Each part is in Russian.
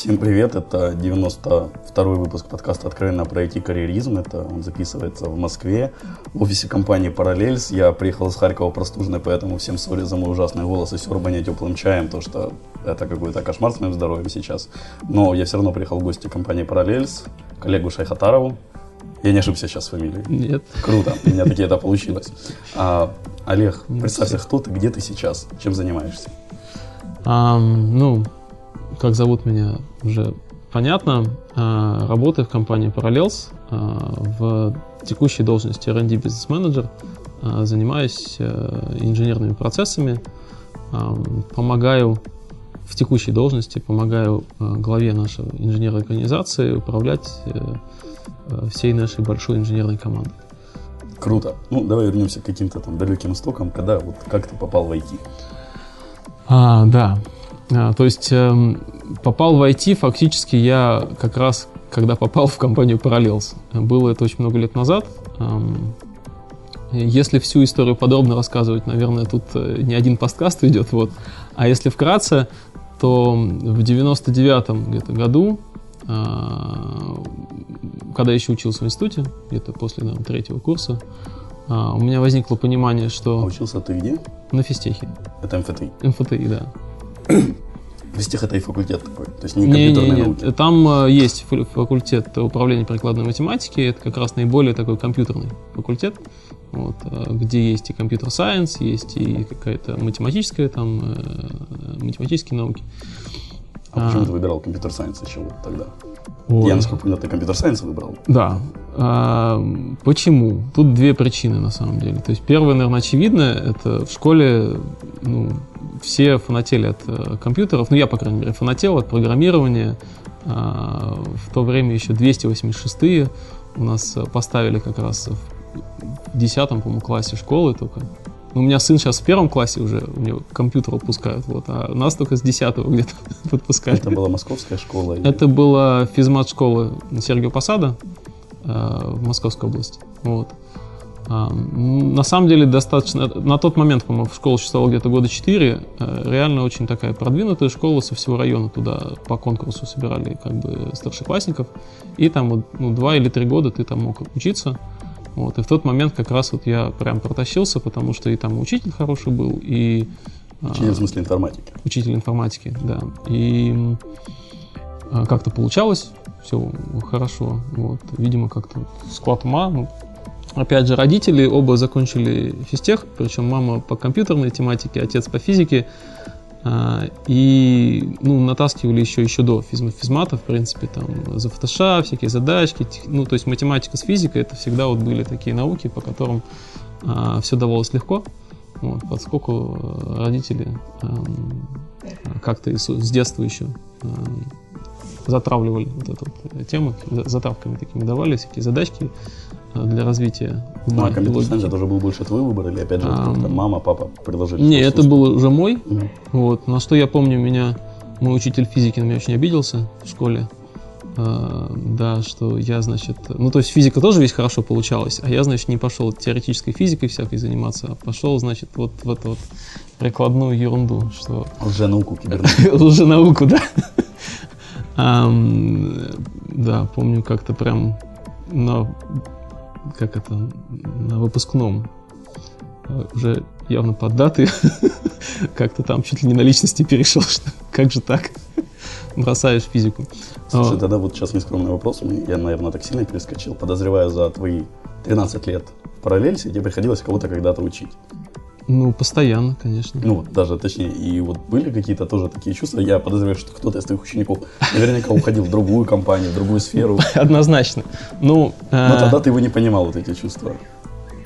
Всем привет, это 92-й выпуск подкаста «Откровенно про IT-карьеризм». Это он записывается в Москве, в офисе компании «Параллельс». Я приехал из Харькова простуженный, поэтому всем сори за мой ужасный голос и сёрбание теплым чаем, то что это какой-то кошмар с моим здоровьем сейчас. Но я все равно приехал в гости компании «Параллельс», коллегу Шайхатарову. Я не ошибся сейчас с фамилией? Нет. Круто, у меня таки это получилось. А, Олег, представься, кто ты, где ты сейчас, чем занимаешься? А, ну, как зовут меня уже понятно. А, работаю в компании Parallels а, в текущей должности R&D бизнес-менеджер. А, занимаюсь а, инженерными процессами, помогаю в текущей должности, помогаю а, главе нашей инженерной организации управлять а, всей нашей большой инженерной командой. Круто. Ну, давай вернемся к каким-то там далеким истокам. Когда, вот, как ты попал в IT? А, да. А, то есть э, попал в IT фактически я как раз, когда попал в компанию Parallels. Было это очень много лет назад. Эм, если всю историю подробно рассказывать, наверное, тут не один подкаст уйдет. Вот. А если вкратце, то в 99-м где-то году, э, когда я еще учился в институте, где-то после наверное, третьего курса, э, у меня возникло понимание, что... А учился ты где? На физтехе. Это МФТИ? МФТИ, да. Физтех это и факультет такой, то есть не Не, не, компьютерные не. науки. Там э, есть факультет управления прикладной математики. Это как раз наиболее такой компьютерный факультет, вот, э, где есть и компьютер-сайенс, есть и какая-то математическая там э, математические науки. А почему А. ты выбирал компьютер-сайенс еще вот тогда? Вот. Я, насколько понял, ты компьютер-сайенс выбрал. Да. А, почему? Тут две причины на самом деле. То есть первое, наверное, очевидное, это в школе ну, все фанатели от э, компьютеров, ну я, по крайней мере, фанател от программирования. А, в то время еще 286-е у нас поставили как раз в 10 по-моему, классе школы только. Ну, У меня сын сейчас в первом классе уже, у него компьютер выпускают, вот, а у нас только с 10 где-то выпускали. Это была московская школа. или- Это была физмат-школа Сергея Посада э, в Московской области. Вот. А, На самом деле достаточно... На тот момент, по-моему, школа существовала где-то года 4. Реально очень такая продвинутая школа со всего района. Туда по конкурсу собирали как бы старшеклассников. И там вот, ну, два или три года ты там мог учиться. Вот. И в тот момент как раз вот я прям протащился, потому что и там учитель хороший был, и... а, Учитель в смысле информатики. учитель информатики, да. И а, как-то получалось, все хорошо. Вот. Видимо, как-то склад ума. Ну, опять же, родители оба закончили физтех, причем мама по компьютерной тематике, отец по физике. А, И ну, натаскивали еще, еще до физма- физмата, в принципе, там за фотоша, всякие задачки. Ну, то есть математика с физикой это всегда вот были такие науки, по которым все давалось легко. Вот, поскольку э, родители эм, как-то с детства еще эм, затравливали вот эту вот тему, за- затравками такими давали всякие задачки э, для развития Ну, ума а логики. это уже был больше твой выбор, или опять же как-то мама, папа предложили? Не, это был уже мой. Мгм. Вот. На что я помню, меня мой учитель физики на меня очень обиделся в школе. Э, да, что я, значит... Ну, то есть физика тоже весь хорошо получалась, а я, значит, не пошел теоретической физикой всякой заниматься, а пошел, значит, вот в эту вот прикладную ерунду, что Лженауку кибернетику. лженауку, да. Да, помню как-то прям на, как это, на выпускном э, уже явно под даты как-то там чуть ли не на личности перешел, что как же так бросаешь физику. Слушай, тогда вот сейчас нескромный вопрос. Я, наверное, так сильно перескочил. Подозреваю, за твои 13 лет в параллельсе тебе приходилось кого-то когда-то учить. Ну, постоянно, конечно. Ну, вот даже точнее, и вот были какие-то тоже такие чувства. Я подозреваю, что кто-то из твоих учеников наверняка уходил в другую компанию, в другую сферу. Однозначно. Ну, Но э, тогда ты его не понимал, вот эти чувства.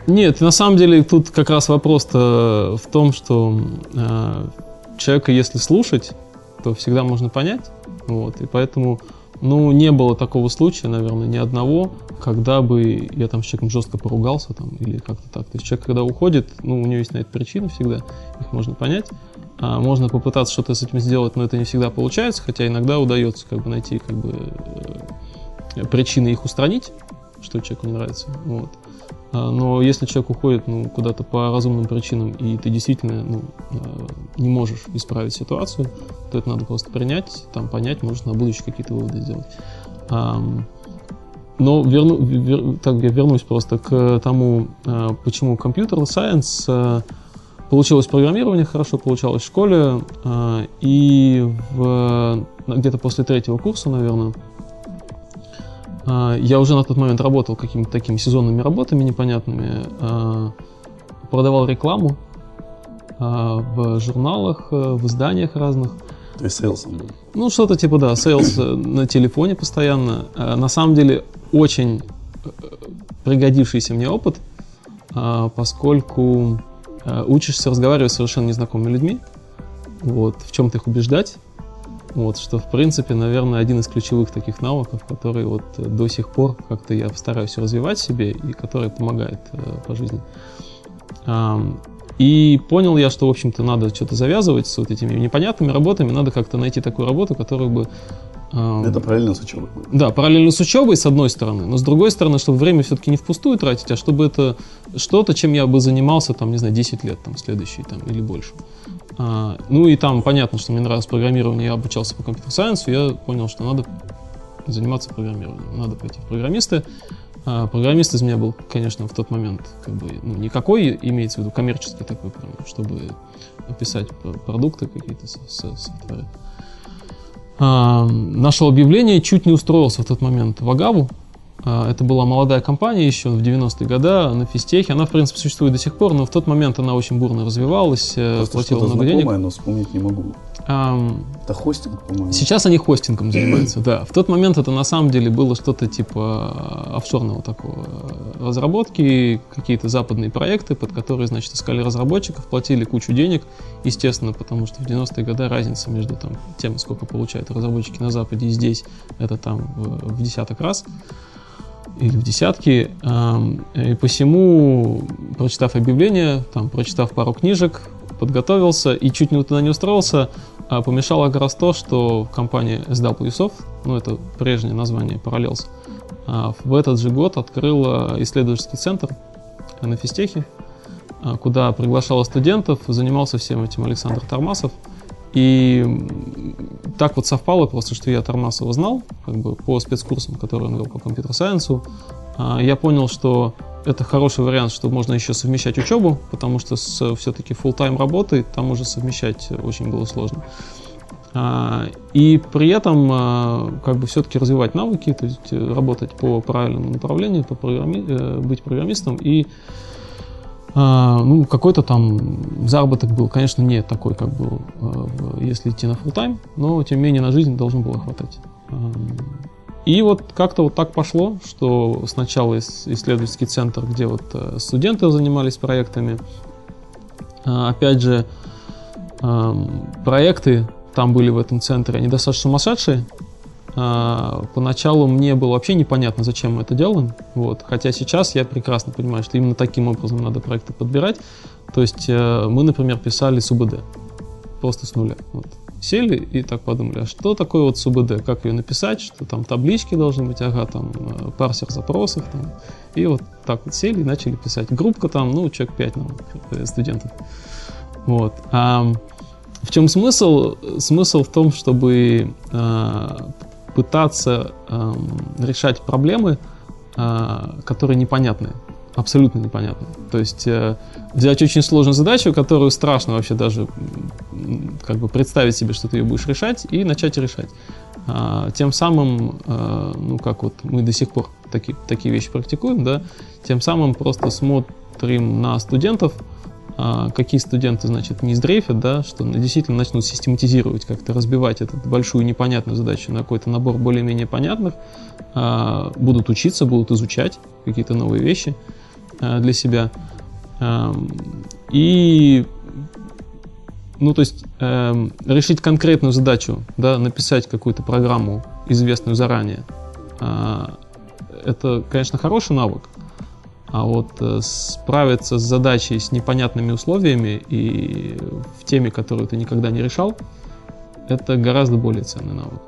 Нет, на самом деле тут как раз вопрос-то в том, что э, человека, если слушать, то всегда можно понять. Вот, и поэтому, ну, не было такого случая, наверное, ни одного, когда бы я там с человеком жестко поругался там, или как-то так. То есть человек, когда уходит, ну, у него есть на это причины всегда, их можно понять. А, можно попытаться что-то с этим сделать, но это не всегда получается, хотя иногда удается как бы найти как бы э, причины их устранить, что человеку не нравится. Вот. А, но если человек уходит ну, куда-то по разумным причинам, и ты действительно ну, а, не можешь исправить ситуацию, то это надо просто принять, там понять, может на будущее какие-то выводы сделать. Но верну, вер, так, я вернусь просто к тому, почему компьютер science Получилось программирование, хорошо получалось в школе, а, и в, где-то после третьего курса, наверное, а, я уже на тот момент работал какими-то такими сезонными работами непонятными, а, продавал рекламу в журналах, в изданиях разных. То есть sales ом был? Ну, что-то типа, да, sales на телефоне постоянно. На самом деле, очень э, пригодившийся мне опыт, поскольку Э, учишься разговаривать с совершенно незнакомыми людьми, вот, в чем-то их убеждать, вот, что, в принципе, наверное, один из ключевых таких навыков, который вот до сих пор как-то я стараюсь развивать себе и который помогает э, по жизни. Um, и понял я, что, в общем-то, надо что-то завязывать с вот этими непонятными работами, надо как-то найти такую работу, которая бы это параллельно с учебой. Да, параллельно с учебой, с одной стороны, но с другой стороны, чтобы время все-таки не впустую тратить, а чтобы это что-то, чем я бы занимался, там, не знаю, 10 лет, там, следующие, там, или больше. А, ну и там понятно, что мне нравилось программирование, я обучался по компьютер-сайенсу, я понял, что надо заниматься программированием, надо пойти в программисты. А, программист из меня был, конечно, в тот момент как бы, ну, никакой, имеется в виду коммерческий такой, прям, чтобы описать продукты какие-то, софтверы. А, нашел объявление, чуть не устроился в тот момент в Агаву. А, это была молодая компания еще в 90-е годы на физтехе. Она, в принципе, существует до сих пор, но в тот момент она очень бурно развивалась, э, Просто платила много денег. но вспомнить не могу. Um, это хостинг, по-моему. Сейчас они хостингом занимаются, да. В тот момент это на самом деле было что-то типа офшорного такого разработки, какие-то западные проекты, под которые, значит, искали разработчиков, платили кучу денег, естественно, потому что в 90-е годы разница между там, тем, сколько получают разработчики на Западе и здесь, это там в, в десяток раз или в десятки. И посему, прочитав объявление, там, прочитав пару книжек, подготовился и чуть не туда не устроился, а помешало как раз то, что компания SW Soft, ну это прежнее название Parallels, а, в этот же год открыла исследовательский центр на физтехе, а, куда приглашала студентов, занимался всем этим Александр Тормасов – и так вот совпало просто, что я Тормасова знал, как бы по спецкурсам, которые он вел по компьютер-сайенсу. А, я понял, что это хороший вариант, что можно еще совмещать учебу, потому что с все-таки full-time работой там уже совмещать очень было сложно. А, и при этом а, как бы все-таки развивать навыки, то есть работать по правильному направлению, по программи... Э, быть программистом и ну, какой-то там заработок был, конечно, не такой, как был, а, если идти на full тайм но, тем не менее, на жизнь должно было хватать. А, и вот как-то вот так пошло, что сначала исследовательский центр, где вот э, студенты занимались проектами, опять же, проекты там были в этом центре, они достаточно сумасшедшие, а, поначалу мне было вообще непонятно, зачем мы это делаем. Вот. Хотя сейчас я прекрасно понимаю, что именно таким образом надо проекты подбирать. То есть э, мы, например, писали с УБД. Просто с нуля. Вот. Сели и так подумали, а что такое вот с УБД? Как ее написать? Что там таблички должны быть? Ага, там э, парсер запросов. Там. И вот так вот сели и начали писать. Группка там, ну, человек 5 нам, э, студентов. Вот. А в чем смысл? Смысл в том, чтобы пытаться э, решать проблемы, э, которые непонятны, абсолютно непонятны. То есть э, взять очень сложную задачу, которую страшно вообще даже как бы представить себе, что ты ее будешь решать, и начать решать. А, тем самым, а, ну как вот мы до сих пор таки, такие вещи практикуем, да, тем самым просто смотрим на студентов, какие студенты, значит, не сдрейфят, да, что действительно начнут систематизировать, как-то разбивать эту большую непонятную задачу на какой-то набор более-менее понятных, а, будут учиться, будут изучать какие-то новые вещи а, для себя. И ну, то есть э, решить конкретную задачу, да, написать какую-то программу, известную заранее, это, конечно, хороший навык, А вот э, справиться с задачей с непонятными условиями и в теме, которую ты никогда не решал, это гораздо более ценный навык.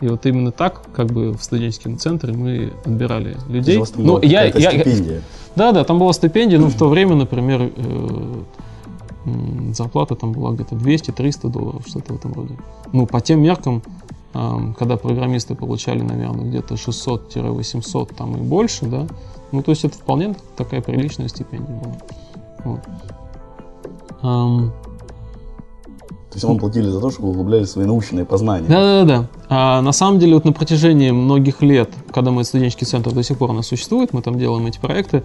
И вот именно так, как бы в студенческом центре мы отбирали людей. У вас там была какая-то стипендия. Да, да, там была стипендия, но в то время, например, э, зарплата там была где-то 200-300 долларов, что-то в этом роде. Ну, по тем меркам, когда программисты получали, наверное, где-то 600-800 там и больше, да, ну, то есть это вполне такая приличная стипендия была. Вот. Эм, То есть вам платили за то, чтобы вы углубляли свои научные познания. Да, да, да. А на самом деле, вот на протяжении многих лет, когда мы студенческий центр до сих пор у нас существует, мы там делаем эти проекты,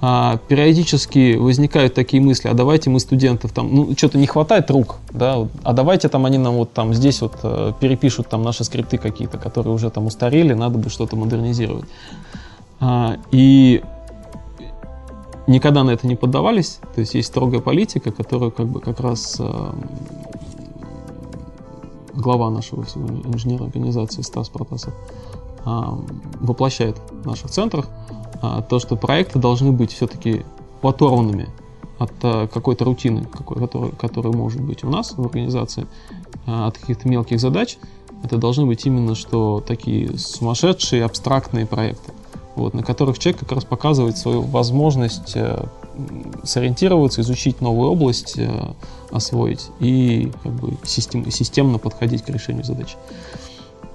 а, периодически возникают такие мысли, а давайте мы студентов там, ну, что-то не хватает рук, да, а давайте там они нам вот там здесь вот э, перепишут там наши скрипты какие-то, которые уже там устарели, надо бы что-то модернизировать. А, и никогда на это не поддавались, то есть есть строгая политика, которая как бы как раз эм, глава нашего инженерной организации Стас Протасов а, воплощает в наших центрах, а, то, что проекты должны быть все-таки оторванными от а, какой-то рутины, которая, может быть у нас в организации, от каких-то мелких задач. Это должны быть именно что такие сумасшедшие абстрактные проекты, вот, на которых человек как раз показывает свою возможность э, сориентироваться, изучить новую область, э, освоить и как бы систем- системно подходить к решению задач.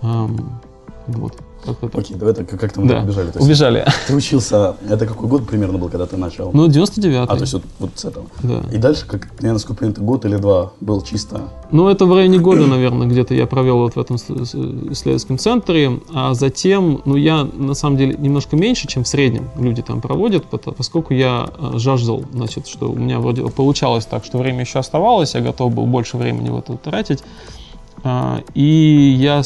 Вот. Как-то так. Окей, давай так, как-то мы Да, так убежали. То есть убежали. Ты учился, это какой год примерно был, когда ты начал? Ну, 99 а, то есть вот, вот с этого. Да. И дальше, как я насколько понимаю, год или два был чисто... Ну, это в районе года, наверное, где-то я провел вот в этом исследовательском центре. А затем, ну, я на самом деле немножко меньше, чем в среднем люди там проводят, поскольку я э, жаждал, значит, что у меня вроде получалось так, что время еще оставалось, я готов был больше времени в это тратить. А, И я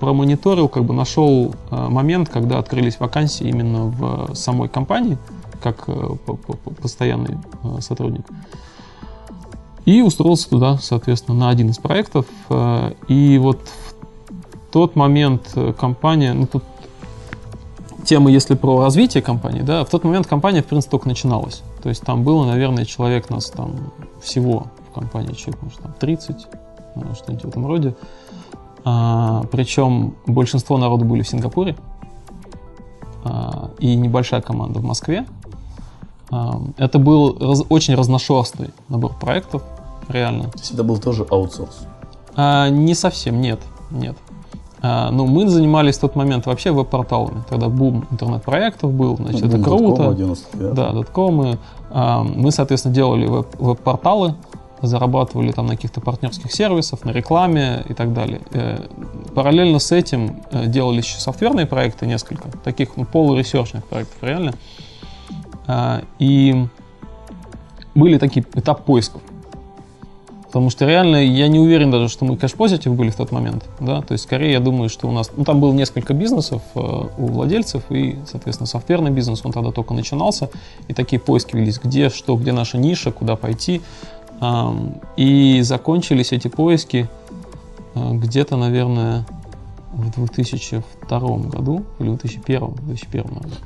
промониторил, как бы нашел а, момент, когда открылись вакансии именно в самой компании, как э, по- по- по- постоянный э, сотрудник. И устроился туда, соответственно, на один из проектов. Э, И вот в тот момент компания, ну тут тема, если про развитие компании, да, в тот момент компания, в принципе, только начиналась. То есть там было, наверное, человек нас там всего в компании, человек, может, там 30, э, что-нибудь в этом роде. А, причем большинство народу были в Сингапуре а, и небольшая команда в Москве. А, это был раз- очень разношерстный набор проектов, реально. То есть это был тоже аутсорс. А, не совсем, нет, нет. А, ну, мы занимались в тот момент вообще веб-порталами. Тогда бум интернет-проектов был, значит, это Boom.com, круто. 99. Да, доткомы. А, Мы, соответственно, делали веб- веб-порталы, зарабатывали там на каких-то партнерских сервисах, на рекламе и так далее. Э, Параллельно с этим э, делались еще софтверные проекты несколько, таких ну, полуресерчных проектов реально. А, И были такие этап поисков. Потому что реально я не уверен даже, что мы кэш-позитив были в тот момент. Да? То есть скорее я думаю, что у нас... Ну, там было несколько бизнесов э, у владельцев, и, соответственно, софтверный бизнес, он тогда только начинался. И такие поиски велись, где что, где наша ниша, куда пойти. И закончились эти поиски э, где-то, наверное, в 2002 году или в 2001, 2001 наверное.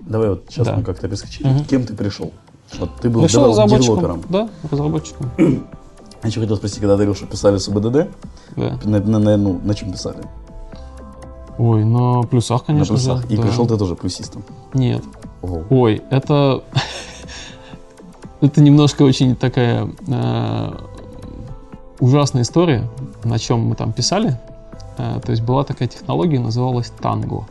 Давай вот сейчас Да. мы как-то перескочили. Мгм. Кем ты пришел? Вот ты был Пришел разработчиком. Да, разработчиком. Я еще хотел спросить, когда ты говорил, что писали с УБДД, Да. на, на- на- ну, на чем писали? Ой, на плюсах, конечно на плюсах. же. И да. пришел ты тоже плюсистом. Нет. Ого. Ой, это... это немножко очень такая э, ужасная история, на чем мы там писали. Э, то есть была такая технология, называлась танго.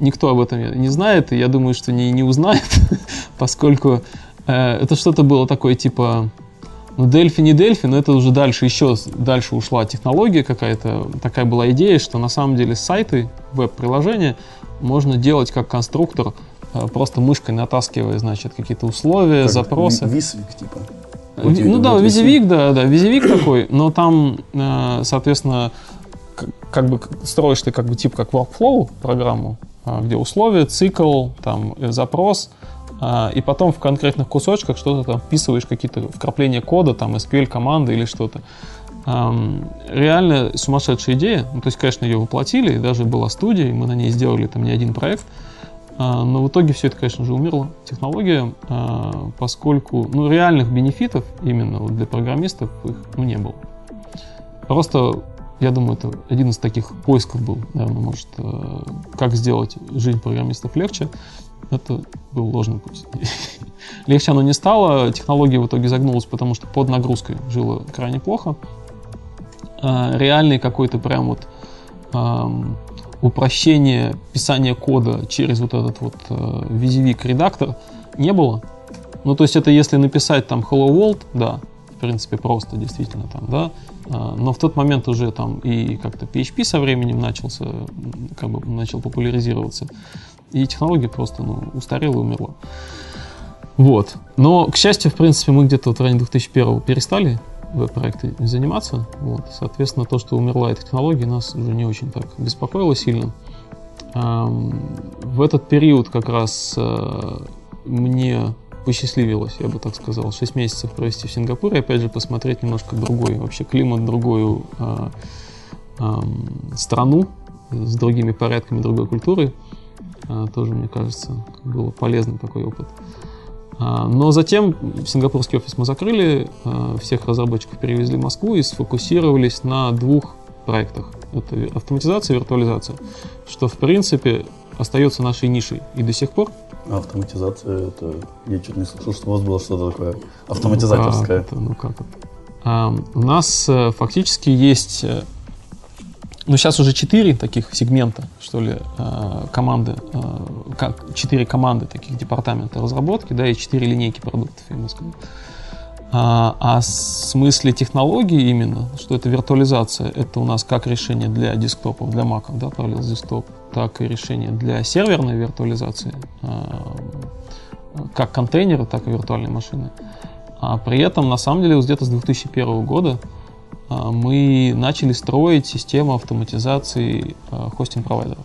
Никто об этом не знает, и я думаю, что не, не узнает, поскольку э, это что-то было такое типа... Ну, Дельфи не Дельфи, но это уже дальше, еще дальше ушла технология какая-то. Такая была идея, что на самом деле сайты, веб-приложения можно делать как конструктор, просто мышкой натаскивая, значит, какие-то условия, Как запросы. ви- Висвик, типа. Ви- Ну да, визивик, да, да, визивик такой, но там, э, соответственно, как бы строишь ты как бы тип как workflow программу, а, где условия, цикл, там э, запрос, и потом в конкретных кусочках что-то там вписываешь, какие-то вкрапления кода, там SQL команды или что-то. Ам, Реально сумасшедшая идея. Ну, то есть, конечно, ее воплотили, даже была студия, и мы на ней сделали там не один проект. А, но в итоге все это, конечно же, умерло, технология, а, поскольку ну, реальных бенефитов именно для программистов их ну, не было. Просто, я думаю, это один из таких поисков был, наверное, может, э, как сделать жизнь программистов легче. Это был ложный путь. Легче оно не стало, технология в итоге загнулась, потому что под нагрузкой жило крайне плохо. А, реальный какой-то прям вот упрощение писания кода через вот этот вот э, визивик редактор не было. Ну, то есть это если написать там Hello World, да, в принципе, просто действительно там, да, а, но в тот момент уже там и как-то PHP со временем начался, как бы начал популяризироваться, и технология просто, ну, устарела и умерла. Вот. Но, к счастью, в принципе, мы где-то в районе 2001 перестали веб-проекты заниматься. Вот. Соответственно, то, что умерла эта технология, нас уже не очень так беспокоило сильно. В этот период как раз э, мне посчастливилось, я бы так сказал, 6 месяцев провести в Сингапуре, опять же, посмотреть немножко другой, вообще климат, другую э, страну с другими порядками, другой культурой. Э, тоже, мне кажется, был полезный такой опыт. А, но затем сингапурский офис мы закрыли, а, всех разработчиков перевезли в Москву и сфокусировались на двух проектах. Это автоматизация и виртуализация, что в принципе остается нашей нишей и до сих пор. Автоматизация, это я чуть не слышал, что у вас было что-то такое автоматизаторское. Ну как это? Ну, как это? У нас э, фактически есть э, ну, сейчас уже четыре таких сегмента, что ли, э, команды, э, четыре команды таких департамента разработки, да, и четыре линейки продуктов, я бы сказал. А, а в смысле технологии именно, что это виртуализация, это у нас как решение для десктопов, для Mac, да, Parallels десктоп, так и решение для серверной виртуализации, а, как контейнеры, так и виртуальные машины. А при этом, на самом деле, где-то с 2001 года мы начали строить систему автоматизации а, хостинг-провайдеров.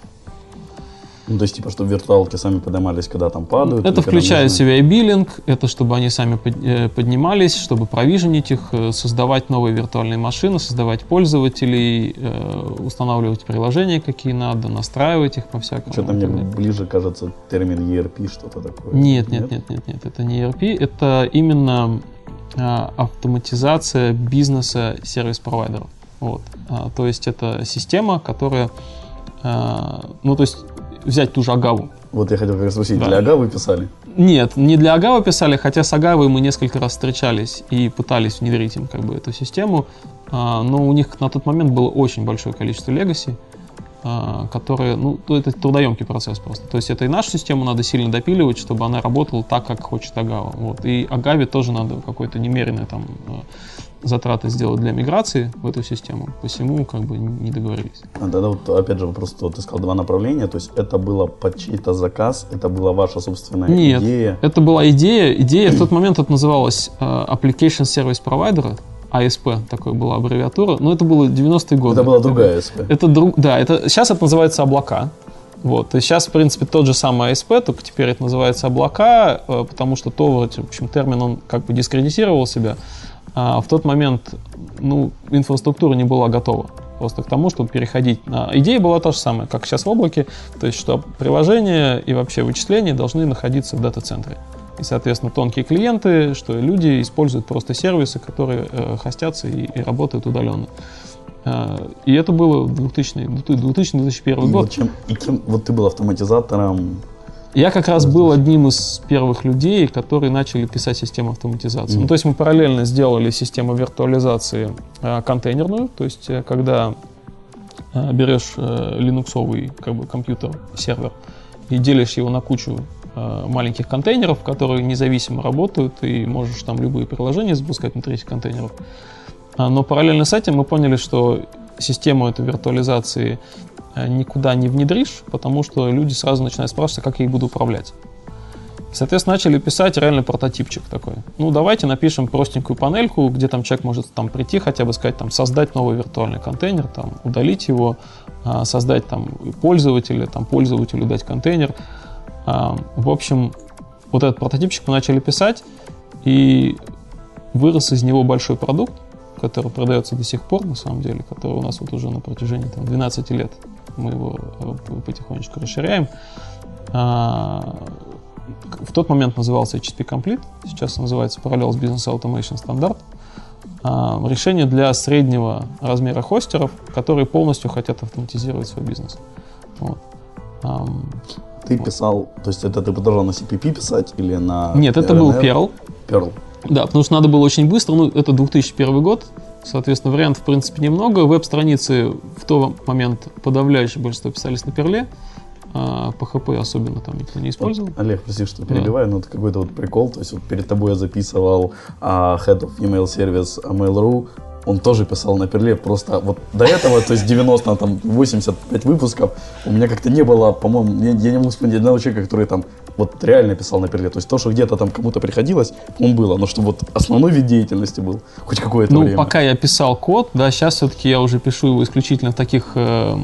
Ну, то есть, типа, чтобы виртуалки сами поднимались, когда там падают? Это включает в себя и биллинг, это чтобы они сами э, поднимались, чтобы провиженить их, э, создавать новые виртуальные машины, создавать пользователей, э, устанавливать приложения, какие надо, настраивать их по-всякому. Что-то мне ближе кажется термин ERP, что-то такое. Нет, нет, нет, нет, нет, это не ERP, это именно а, автоматизация бизнеса сервис-провайдеров. Вот. А, то есть это система, которая, а, ну то есть взять ту же Агаву. Вот я хотел как раз спросить, да. для Агавы писали? Нет, не для Агавы писали, хотя с Агавой мы несколько раз встречались и пытались внедрить им как бы эту систему, но у них на тот момент было очень большое количество легаси, а, которые, ну, это трудоемкий процесс просто. То есть это и нашу систему надо сильно допиливать, чтобы она работала так, как хочет Агава. Вот. И Агаве тоже надо какой-то немеренный там а, затраты сделать для миграции в эту систему. Посему как бы не договорились. А тогда вот опять же вопрос, ты сказал два направления, то есть это было под чей-то заказ, это была ваша собственная Нет, идея? это была идея. Идея в тот момент это называлась uh, Application Service Provider, АСП, такой была аббревиатура, но это было 90-е годы. Это была другая АСП. Это друг, да, это сейчас это называется облака. Вот, есть сейчас, в принципе, тот же самый АСП, только теперь это называется облака, э, потому что то, в общем, термин, он как бы дискредитировал себя. А в тот момент, ну, инфраструктура не была готова просто к тому, чтобы переходить на... Идея была та же самая, как сейчас в облаке, то есть что приложения и вообще вычисления должны находиться в дата-центре и, соответственно, тонкие клиенты, что люди используют просто сервисы, которые э, хостятся и, и работают удаленно. Э, и это было 2000-2001 год. Вот, чем, и кем, вот ты был автоматизатором. Я как раз был одним из первых людей, которые начали писать систему автоматизации. Mm. Ну, то есть мы параллельно сделали систему виртуализации э, контейнерную, то есть э, когда э, берешь э, линуксовый как бы, компьютер, сервер, и делишь его на кучу маленьких контейнеров, которые независимо работают, и можешь там любые приложения запускать внутри этих контейнеров. А, но параллельно с этим мы поняли, что систему этой виртуализации э, никуда не внедришь, потому что люди сразу начинают спрашивать, как я их буду управлять. Соответственно, начали писать реально прототипчик такой. Ну, давайте напишем простенькую панельку, где там человек может там прийти, хотя бы сказать, там, создать новый виртуальный контейнер, там, удалить его, а, создать там пользователя, там, пользователю дать контейнер. В общем, вот этот прототипчик мы начали писать, и вырос из него большой продукт, который продается до сих пор, на самом деле, который у нас вот уже на протяжении там, 12 лет мы его э, потихонечку расширяем. А, в тот момент назывался HTTP Complete, сейчас называется Parallels Business Automation Standard. А, решение для среднего размера хостеров, которые полностью хотят автоматизировать свой бизнес. Вот. Ты писал, то есть это ты продолжал на CPP писать или на... Нет, это был Perl. Perl. Да, потому что надо было очень быстро, ну, это 2001 год, соответственно, вариантов, в принципе, немного. Веб-страницы в тот момент подавляющее большинство писались на Перле, а PHP особенно там никто не использовал. Вот, Олег, прости, что перебиваю, да. но это какой-то вот прикол, то есть вот перед тобой я записывал uh, Head of Email Service Mail.ru, он тоже писал на перле, просто вот до этого, то есть 90, там, 85 выпусков, у меня как-то не было, по-моему, я, я не могу вспомнить одного человека, который там вот реально писал на перле. То есть то, что где-то там кому-то приходилось, он было, но чтобы вот основной вид деятельности был хоть какое-то ну, время. Ну, пока я писал код, да, сейчас все-таки я уже пишу его исключительно в таких э,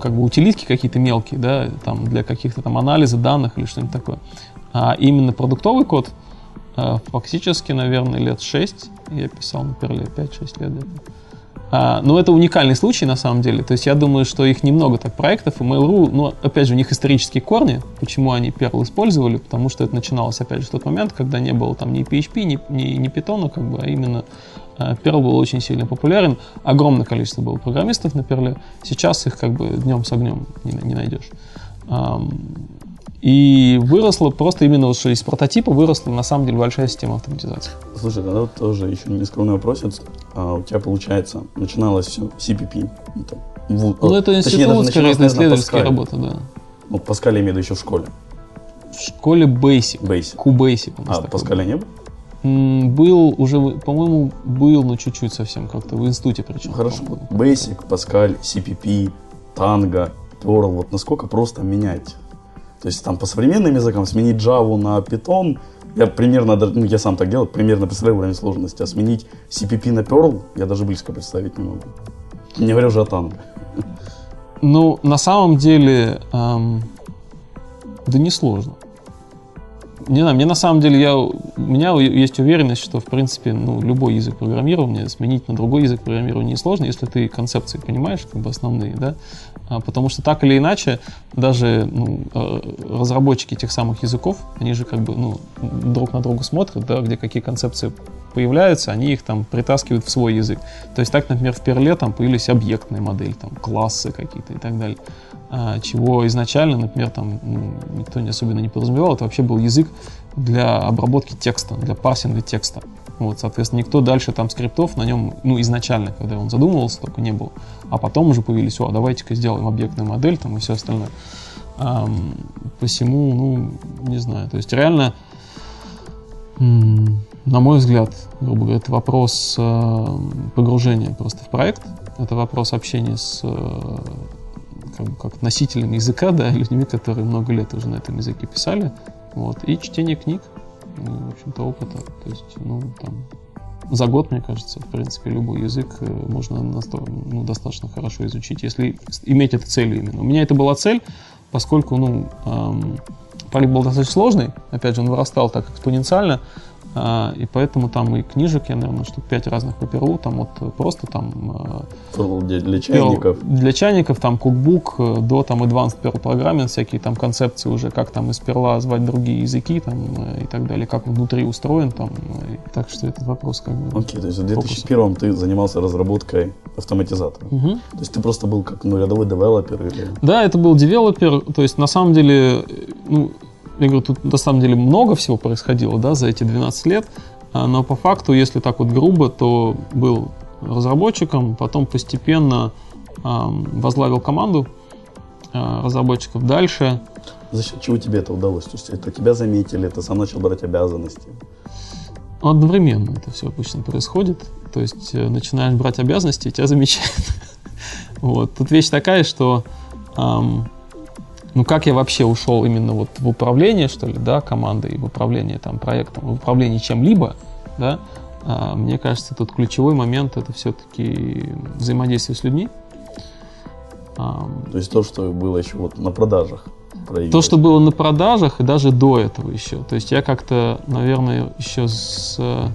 как бы утилитки какие-то мелкие, да, там для каких-то там анализа данных или что-нибудь такое. А именно продуктовый код фактически, наверное, лет 6 я писал на перле, 5-6 лет. А, но это уникальный случай на самом деле. То есть я думаю, что их немного так проектов. И Mail.ru, ну, опять же, у них исторические корни. Почему они Perl использовали? Потому что это начиналось, опять же, в тот момент, когда не было там ни PHP, ни, ни, ни Python, как бы, а именно а, Perl был очень сильно популярен. Огромное количество было программистов на Perl. Сейчас их как бы днем с огнем не, не найдешь. И выросло просто именно, что из прототипа выросла на самом деле большая система автоматизации. Слушай, тогда вот тоже еще нескромный вопрос. А у тебя получается, начиналось все CPP. Ну, там, в, ну это институтская, это исследовательская работа, да. Ну, Паскаль имею в виду еще в школе. В школе Basic. Basic. Q-Basic. А, Паскаля не было? Был уже, по-моему, был, но чуть-чуть совсем как-то в институте причем. Хорошо. Вот Basic, Паскаль, CPP, Tango, Perl. Вот насколько просто менять то есть там по современным языкам сменить Java на Python, я примерно, ну, я сам так делал, примерно представляю уровень сложности. А сменить CPP на Perl я даже близко представить не могу. Не говоря уже о Tango. Ну, на самом деле, эм, да не сложно. Не знаю, мне на самом деле, я, у меня есть уверенность, что, в принципе, ну, любой язык программирования сменить на другой язык программирования несложно, если ты концепции понимаешь, как бы основные, да, а, потому что так или иначе, даже ну, э, разработчики тех самых языков, они же как бы ну, друг на друга смотрят, да, где какие концепции появляются, они их там притаскивают в свой язык. То есть так, например, в Перле там появились объектные модели, там классы какие-то и так далее. А, чего изначально, например, там ну, никто не особенно не подразумевал, это вообще был язык для обработки текста, для парсинга текста. Вот, соответственно, никто дальше там скриптов на нем, ну, изначально, когда он задумывался, только не было. А потом уже появились, о, давайте-ка сделаем объектную модель там и все остальное. Эм, посему, ну, не знаю, то есть реально, на мой взгляд, грубо говоря, это вопрос э, погружения просто в проект, это вопрос общения с э, как, как носителями языка, да, людьми, которые много лет уже на этом языке писали, вот, и чтение книг, ну, в общем-то, опыта. То есть, ну, там, за год, мне кажется, в принципе, любой язык э, можно ну, достаточно хорошо изучить, если иметь эту цель именно. У меня это была цель, поскольку, ну, эм, полик был достаточно сложный, опять же, он вырастал так экспоненциально, и поэтому там и книжек я, наверное, штук пять разных по там вот просто там... Perl для, для чайников. Для чайников, там кукбук э, до там Advanced Perl Programming, всякие там концепции уже, как там из перла звать другие языки там э, и так далее, как он внутри устроен там. И, так что этот вопрос как бы... Окей, okay, то есть в 2001 ты занимался разработкой автоматизатора. Угу. То есть ты просто был как ну, рядовой девелопер или... Да, это был девелопер, то есть на самом деле, ну, я говорю, тут на самом деле много всего происходило, да, за эти 12 лет, а, но по факту, если так вот грубо, то был разработчиком, потом постепенно возглавил команду а, разработчиков. Дальше... За счет чего тебе это удалось? То есть это тебя заметили, ты сам начал брать обязанности? Одновременно это все обычно происходит. То есть э, начинаешь брать обязанности, и тебя замечают. вот. Тут вещь такая, что ну, как я вообще ушел именно вот в управление, что ли, да, командой, в управление там проектом, в управление чем-либо, да, а, мне кажется, тут ключевой момент это все-таки взаимодействие с людьми. А, то есть то, что было еще вот на продажах. То, что было на продажах и даже до этого еще. То есть я как-то, наверное, еще с э,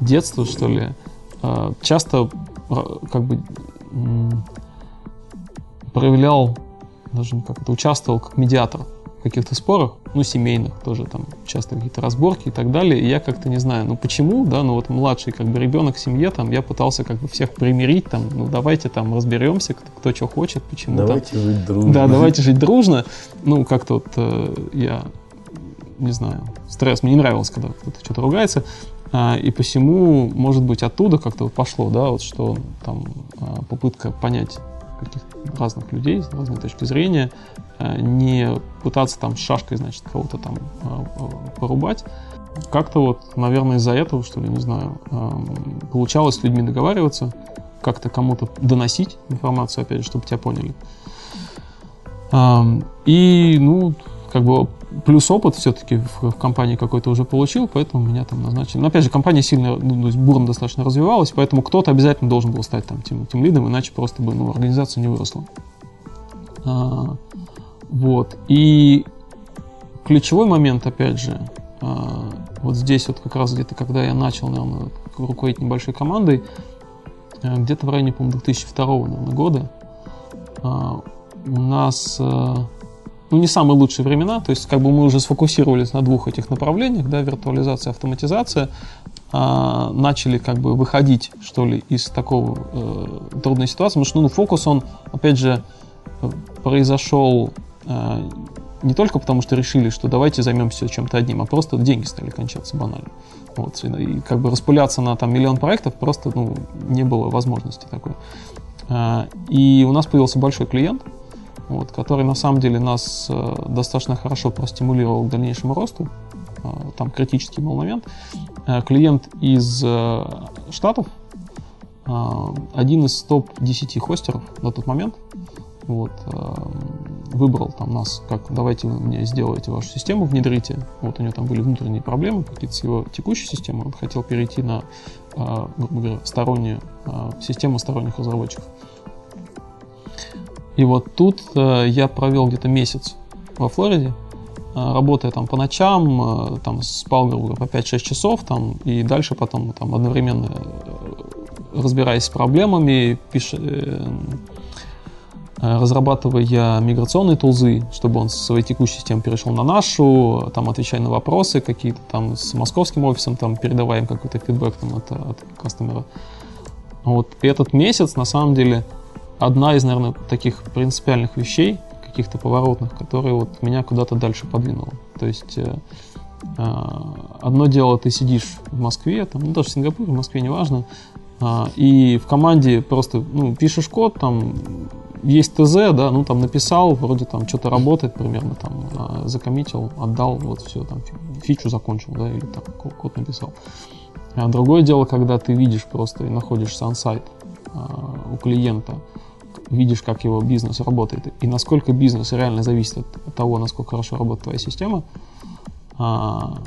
детства, что ли, э, часто как бы проявлял, даже как это, участвовал как медиатор в каких-то спорах, ну, семейных тоже, там, часто какие-то разборки и так далее, и я как-то не знаю, ну, почему, да, ну, вот младший, как бы, ребенок в семье, там, я пытался, как бы, всех примирить, там, ну, давайте, там, разберемся, кто, кто что хочет, почему, Давайте там, жить дружно. да, давайте жить дружно, ну, как-то вот э, я, не знаю, стресс, мне не нравилось, когда кто-то что-то ругается, а, и посему, может быть, оттуда как-то пошло, да, вот что там а, попытка понять каких-то разных людей с разной точки зрения, а, не пытаться там шашкой, значит, кого-то там а, а, порубать. Как-то вот, наверное, из-за этого, что ли, не знаю, ам, получалось с людьми договариваться, как-то кому-то доносить информацию, опять же, чтобы тебя поняли. Ам, И, ну, как бы плюс опыт все-таки в, в компании какой-то уже получил, поэтому меня там назначили. Но опять же, компания сильно, ну, то есть бурно достаточно развивалась, поэтому кто-то обязательно должен был стать там тем, тем лидом, иначе просто бы ну, организация не выросла. А, вот. И ключевой момент, опять же, а, вот здесь вот как раз где-то, когда я начал, наверное, руководить небольшой командой, а, где-то в районе, по-моему, 2002 наверное, года, а, у нас а, ну, не самые лучшие времена, то есть как бы мы уже сфокусировались на двух этих направлениях, да, виртуализация, автоматизация, а, начали как бы выходить, что ли, из такого э, трудной ситуации, потому что ну, фокус, он, опять же, э, произошел э, не только потому, что решили, что давайте займемся чем-то одним, а просто деньги стали кончаться банально. Вот, и как бы распыляться на там миллион проектов просто ну, не было возможности такой. А, И у нас появился большой клиент, вот, который на самом деле нас э, достаточно хорошо простимулировал к дальнейшему росту. Э, Там критический был момент. Э, Клиент из Штатов, один из топ-10 хостеров на тот момент, вот, выбрал там нас, как давайте вы мне сделаете вашу систему, внедрите. Вот у него там были внутренние проблемы какие-то с его текущей системой. Он хотел перейти на, грубо говоря, стороннюю систему сторонних разработчиков. И вот тут э, я провел где-то месяц во Флориде, э, работая там по ночам, э, там спал, грубо говоря, по 5-6 часов, там, и дальше потом там одновременно разбираясь с проблемами, пиш, разрабатывая миграционные тулзы, чтобы он со своей текущей системы перешел на нашу, там отвечая на вопросы какие-то там с московским офисом, там передавая им какой-то фидбэк там, от, от кастомера. Вот. И этот месяц, на самом деле, одна из, наверное, таких принципиальных вещей, каких-то поворотных, которые вот меня куда-то дальше подвинуло. То есть э, э, одно дело, ты сидишь в Москве, там, ну, даже в Сингапуре, в Москве, неважно, а, и в команде просто, ну, пишешь код, там, есть ТЗ, да, ну, там, написал, вроде там что-то работает примерно, там, а, закоммитил, отдал, вот, все, там, фи- фичу закончил, да, или там ко- код написал. А другое дело, когда ты видишь просто и находишься ансайт а, у клиента, видишь, как его бизнес работает, и насколько бизнес реально зависит от, того, насколько хорошо работает твоя система, а,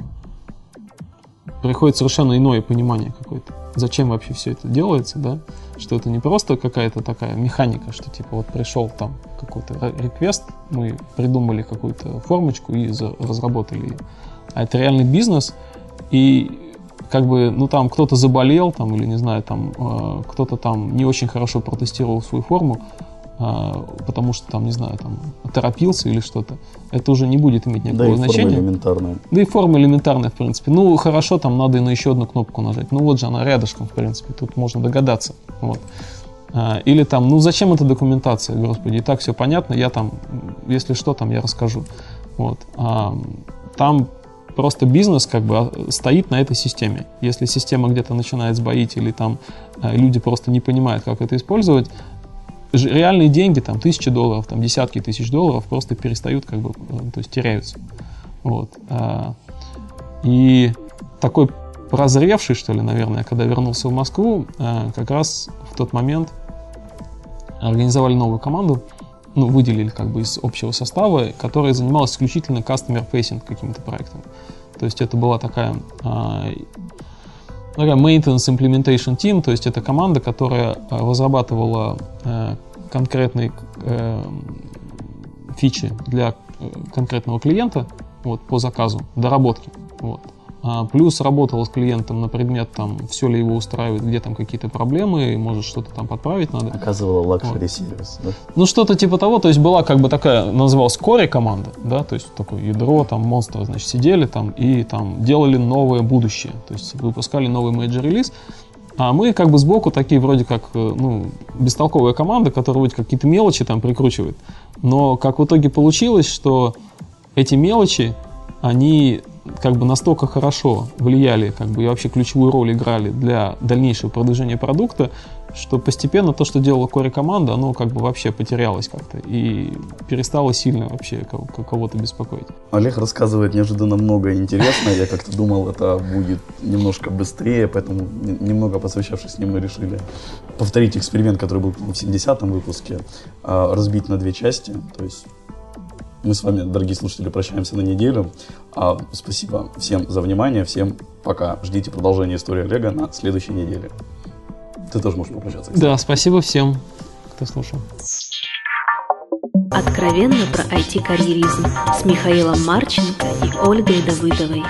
приходит совершенно иное понимание какое-то. Зачем вообще все это делается, да? Что это не просто какая-то такая механика, что типа вот пришел там какой-то ре- реквест, мы придумали какую-то формочку и разработали. А это реальный бизнес, и как бы, ну там кто-то заболел, там, или не знаю, там э, кто-то там не очень хорошо протестировал свою форму, э, потому что там, не знаю, там торопился или что-то, это уже не будет иметь Да, никакого и форма значения. элементарная. Да и форма элементарная, в принципе. Ну, хорошо, там надо и на еще одну кнопку нажать. Ну, вот же она рядышком, в принципе, тут можно догадаться. Вот. А, Или там, ну, зачем эта документация, господи, и так все понятно, я там, если что, там я расскажу. Вот. А, Там просто бизнес как бы а, стоит на этой системе. Если система где-то начинает сбоить или там а, люди просто не понимают, как это использовать, реальные деньги, там, тысячи долларов, там, десятки тысяч долларов просто перестают, как бы, э, то есть теряются. Вот. а, И такой прозревший, что ли, наверное, когда вернулся в Москву, а, как раз в тот момент организовали новую команду, ну, выделили как бы из общего состава, которая занималась исключительно customer-facing какими-то проектами. То есть это была такая, а, такая maintenance implementation team, то есть это команда, которая а, разрабатывала э, конкретные э, фичи для э, конкретного клиента вот, по заказу, доработки. Вот. А, плюс работал с клиентом на предмет, там, все ли его устраивает, где там какие-то проблемы, может что-то там подправить надо. Оказывала luxury сервис, да? Ну, что-то типа того, то есть была как бы такая, называлась core команда, да, то есть такое ядро, там, монстры, значит, сидели там и там делали новое будущее, то есть выпускали новый major -релиз, а мы как бы сбоку такие вроде как, э, ну, бестолковая команда, которая вроде какие-то мелочи там прикручивает. Но как в итоге получилось, что эти мелочи, они как бы настолько хорошо влияли, как бы и вообще ключевую роль играли для дальнейшего продвижения продукта, что постепенно то, что делала Core команда, оно как бы вообще потерялось как-то и перестало сильно вообще кого-то беспокоить. Олег рассказывает неожиданно много интересного. Я как-то думал, это будет немножко быстрее, поэтому немного посвящавшись с ним, мы решили повторить эксперимент, который был в 70-м выпуске, а, разбить на две части. То есть мы с вами, дорогие слушатели, прощаемся на неделю. А, спасибо всем за внимание. Всем пока. Ждите продолжения истории Олега на следующей неделе. Ты тоже можешь попрощаться. Кстати. Да, спасибо всем, кто слушал. Откровенно про IT-карьеризм с Михаилом Марченко и Ольгой Давыдовой.